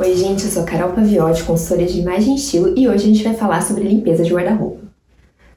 Oi, gente, eu sou Carol Paviotti, consultora de imagem e estilo, e hoje a gente vai falar sobre limpeza de guarda-roupa.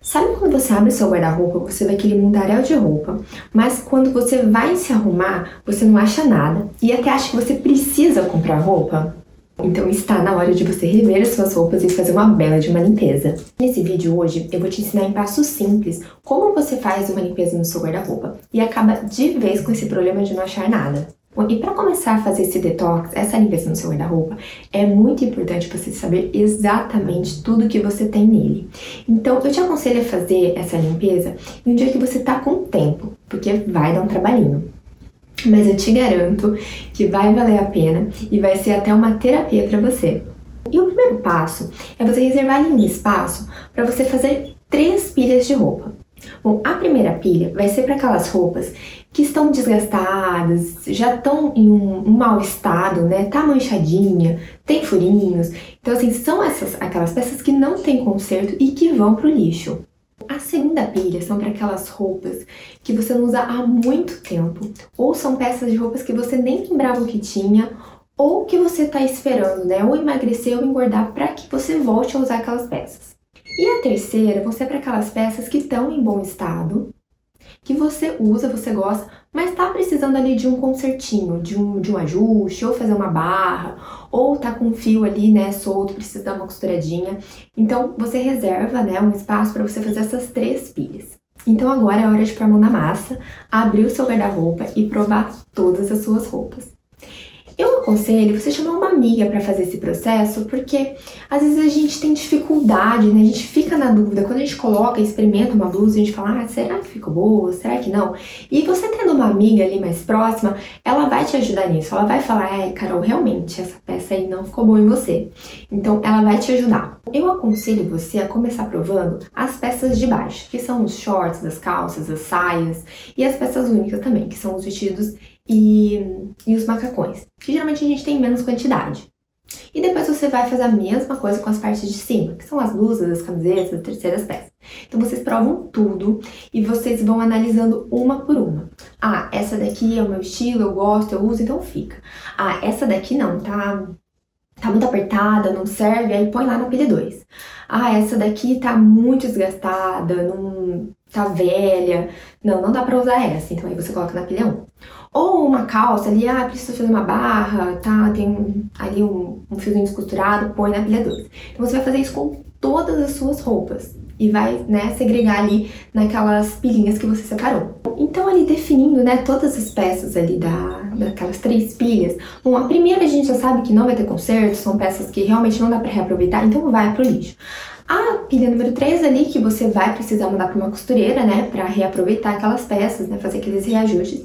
Sabe quando você abre seu guarda-roupa, você vê aquele mundaréu de roupa, mas quando você vai se arrumar, você não acha nada e até acha que você precisa comprar roupa? Então está na hora de você rever as suas roupas e fazer uma bela de uma limpeza. Nesse vídeo hoje eu vou te ensinar em passos simples como você faz uma limpeza no seu guarda-roupa e acaba de vez com esse problema de não achar nada. E para começar a fazer esse detox, essa limpeza no seu guarda-roupa, é muito importante você saber exatamente tudo que você tem nele. Então, eu te aconselho a fazer essa limpeza em um dia que você tá com tempo, porque vai dar um trabalhinho. Mas eu te garanto que vai valer a pena e vai ser até uma terapia para você. E o primeiro passo é você reservar um espaço para você fazer três pilhas de roupa. Bom, a primeira pilha vai ser para aquelas roupas que estão desgastadas, já estão em um, mau estado, né? Tá manchadinha, tem furinhos. Então, assim, são essas aquelas peças que não tem conserto e que vão pro lixo. A segunda pilha são para aquelas roupas que você não usa há muito tempo, ou são peças de roupas que você nem lembrava que tinha, ou que você está esperando, né? Ou emagrecer ou engordar para que você volte a usar aquelas peças. E a terceira vão ser para aquelas peças que estão em bom estado, que você usa, você gosta, mas está precisando ali de um consertinho, de um, de um ajuste, ou fazer uma barra, ou tá com um fio ali, né, solto, precisa dar uma costuradinha. Então, você reserva, né, um espaço para você fazer essas três pilhas. Então agora é hora de pôr a mão na massa, abrir o seu guarda-roupa e provar todas as suas roupas. Aconselho você chamar uma amiga para fazer esse processo, porque às vezes a gente tem dificuldade, né? A gente fica na dúvida. Quando a gente coloca, experimenta uma blusa, a gente fala, ah, será que ficou boa? Será que não? E você tendo uma amiga ali mais próxima, ela vai te ajudar nisso. Ela vai falar, é, Carol, realmente, essa peça aí não ficou boa em você. Então, ela vai te ajudar. Eu aconselho você a começar provando as peças de baixo, que são os shorts, as calças, as saias, e as peças únicas também, que são os vestidos e, e os macacões, que geralmente a gente tem menos quantidade. E depois você vai fazer a mesma coisa com as partes de cima, que são as blusas, as camisetas, as terceiras peças. Então vocês provam tudo e vocês vão analisando uma por uma. Ah, essa daqui é o meu estilo, eu gosto, eu uso, então fica. Ah, essa daqui não, tá tá muito apertada, não serve, aí põe lá na pilha 2. Ah, essa daqui tá muito desgastada, não tá velha. Não, não dá pra usar essa, então aí você coloca na pilha 1. Um. Ou uma calça ali, ah, precisa fazer uma barra, tá, tem ali um, um fiozinho descosturado, põe na pilha 2. Então você vai fazer isso com todas as suas roupas e vai, né, segregar ali naquelas pilhinhas que você separou. Então ali definindo, né, todas as peças ali da, daquelas três pilhas. Bom, a primeira a gente já sabe que não vai ter conserto, são peças que realmente não dá para reaproveitar, então vai pro lixo. A pilha número 3 ali, que você vai precisar mandar para uma costureira, né, para reaproveitar aquelas peças, né, fazer aqueles reajustes.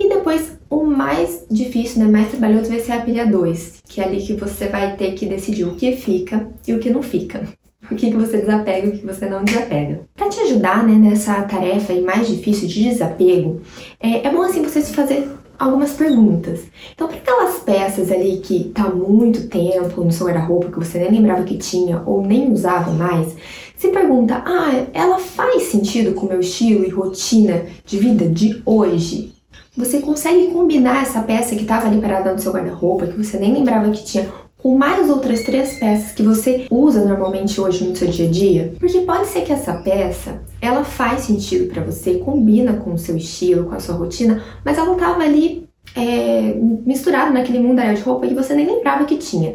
E depois, o mais difícil, né, mais trabalhoso vai ser a pilha 2, que é ali que você vai ter que decidir o que fica e o que não fica. O que, que você desapega e o que você não desapega. Para te ajudar né, nessa tarefa mais difícil de desapego, é, é bom assim você se fazer algumas perguntas. Então, para aquelas peças ali que tá muito tempo no seu guarda-roupa, que você nem lembrava que tinha ou nem usava mais, se pergunta: ah, ela faz sentido com o meu estilo e rotina de vida de hoje? Você consegue combinar essa peça que estava ali parada no seu guarda-roupa, que você nem lembrava que tinha, com mais outras três peças que você usa normalmente hoje no seu dia a dia? Porque pode ser que essa peça, ela faz sentido para você, combina com o seu estilo, com a sua rotina, mas ela estava ali é, misturada naquele mundo de roupa que você nem lembrava que tinha.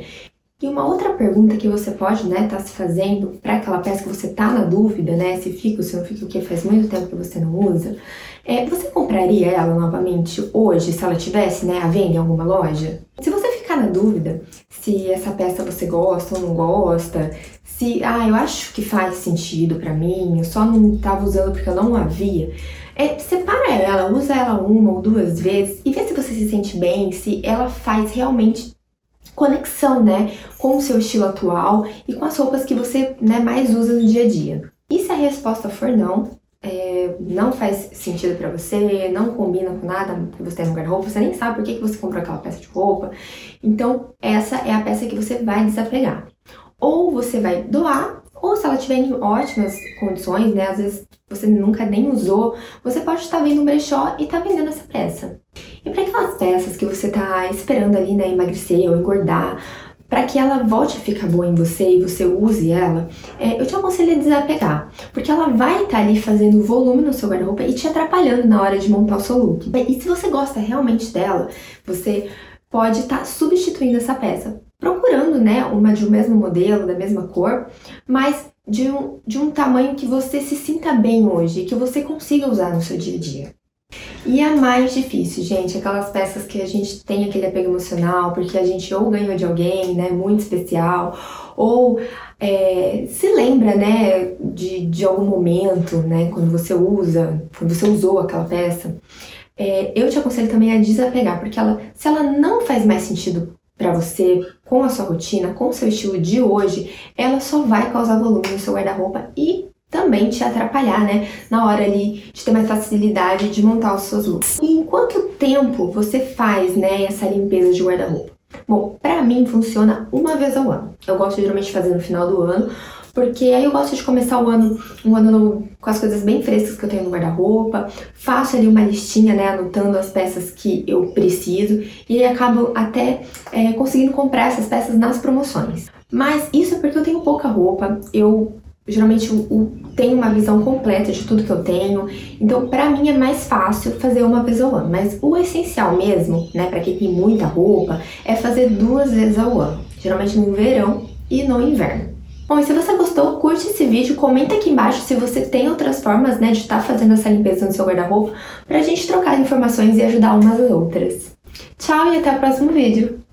E uma outra pergunta que você pode, né, estar tá se fazendo para aquela peça que você tá na dúvida, né, se fica ou se não fica, o que faz muito tempo que você não usa, é, você compraria ela novamente hoje, se ela tivesse, né, à venda em alguma loja? Se você ficar na dúvida se essa peça você gosta ou não gosta, se, ah, eu acho que faz sentido para mim, eu só não estava usando porque eu não havia, é, separa ela, usa ela uma ou duas vezes e vê se você se sente bem, se ela faz realmente conexão, né, com o seu estilo atual e com as roupas que você né, mais usa no dia a dia. E se a resposta for não, é, não faz sentido para você, não combina com nada que você tem no guarda-roupa, você nem sabe por que, que você comprou aquela peça de roupa, então essa é a peça que você vai desapegar. Ou você vai doar, ou se ela estiver em ótimas condições, né, às vezes você nunca nem usou, você pode estar vendo um brechó e estar tá vendendo essa peça. E para aquelas peças que você está esperando ali, né, emagrecer ou engordar, para que ela volte a ficar boa em você e você use ela, é, eu te aconselho a desapegar, porque ela vai estar tá ali fazendo volume no seu guarda-roupa e te atrapalhando na hora de montar o seu look. E se você gosta realmente dela, você pode estar tá substituindo essa peça, procurando, né, uma de um mesmo modelo, da mesma cor, mas de um, de um tamanho que você se sinta bem hoje, que você consiga usar no seu dia a dia. E a mais difícil, gente, aquelas peças que a gente tem aquele apego emocional, porque a gente ou ganhou de alguém, né, muito especial, ou é, se lembra, né, de, de algum momento, né, quando você usa, quando você usou aquela peça. É, eu te aconselho também a desapegar, porque ela, se ela não faz mais sentido para você, com a sua rotina, com o seu estilo de hoje, ela só vai causar volume no seu guarda-roupa e também te atrapalhar, né? Na hora ali de ter mais facilidade de montar os seus looks. E em quanto tempo você faz, né, essa limpeza de guarda-roupa? Bom, pra mim funciona uma vez ao ano. Eu gosto geralmente de fazer no final do ano, porque aí eu gosto de começar o ano, um ano novo com as coisas bem frescas que eu tenho no guarda-roupa, faço ali uma listinha, né, anotando as peças que eu preciso e acabo até é, conseguindo comprar essas peças nas promoções. Mas isso é porque eu tenho pouca roupa, eu geralmente eu, tenho uma visão completa de tudo que eu tenho, então para mim é mais fácil fazer uma vez ao ano. Mas o essencial mesmo, né, para quem tem muita roupa, é fazer duas vezes ao ano, geralmente no verão e no inverno. Bom, e se você gostou, curte esse vídeo, comenta aqui embaixo se você tem outras formas, né, de estar tá fazendo essa limpeza no seu guarda-roupa, pra gente trocar informações e ajudar umas às outras. Tchau e até o próximo vídeo!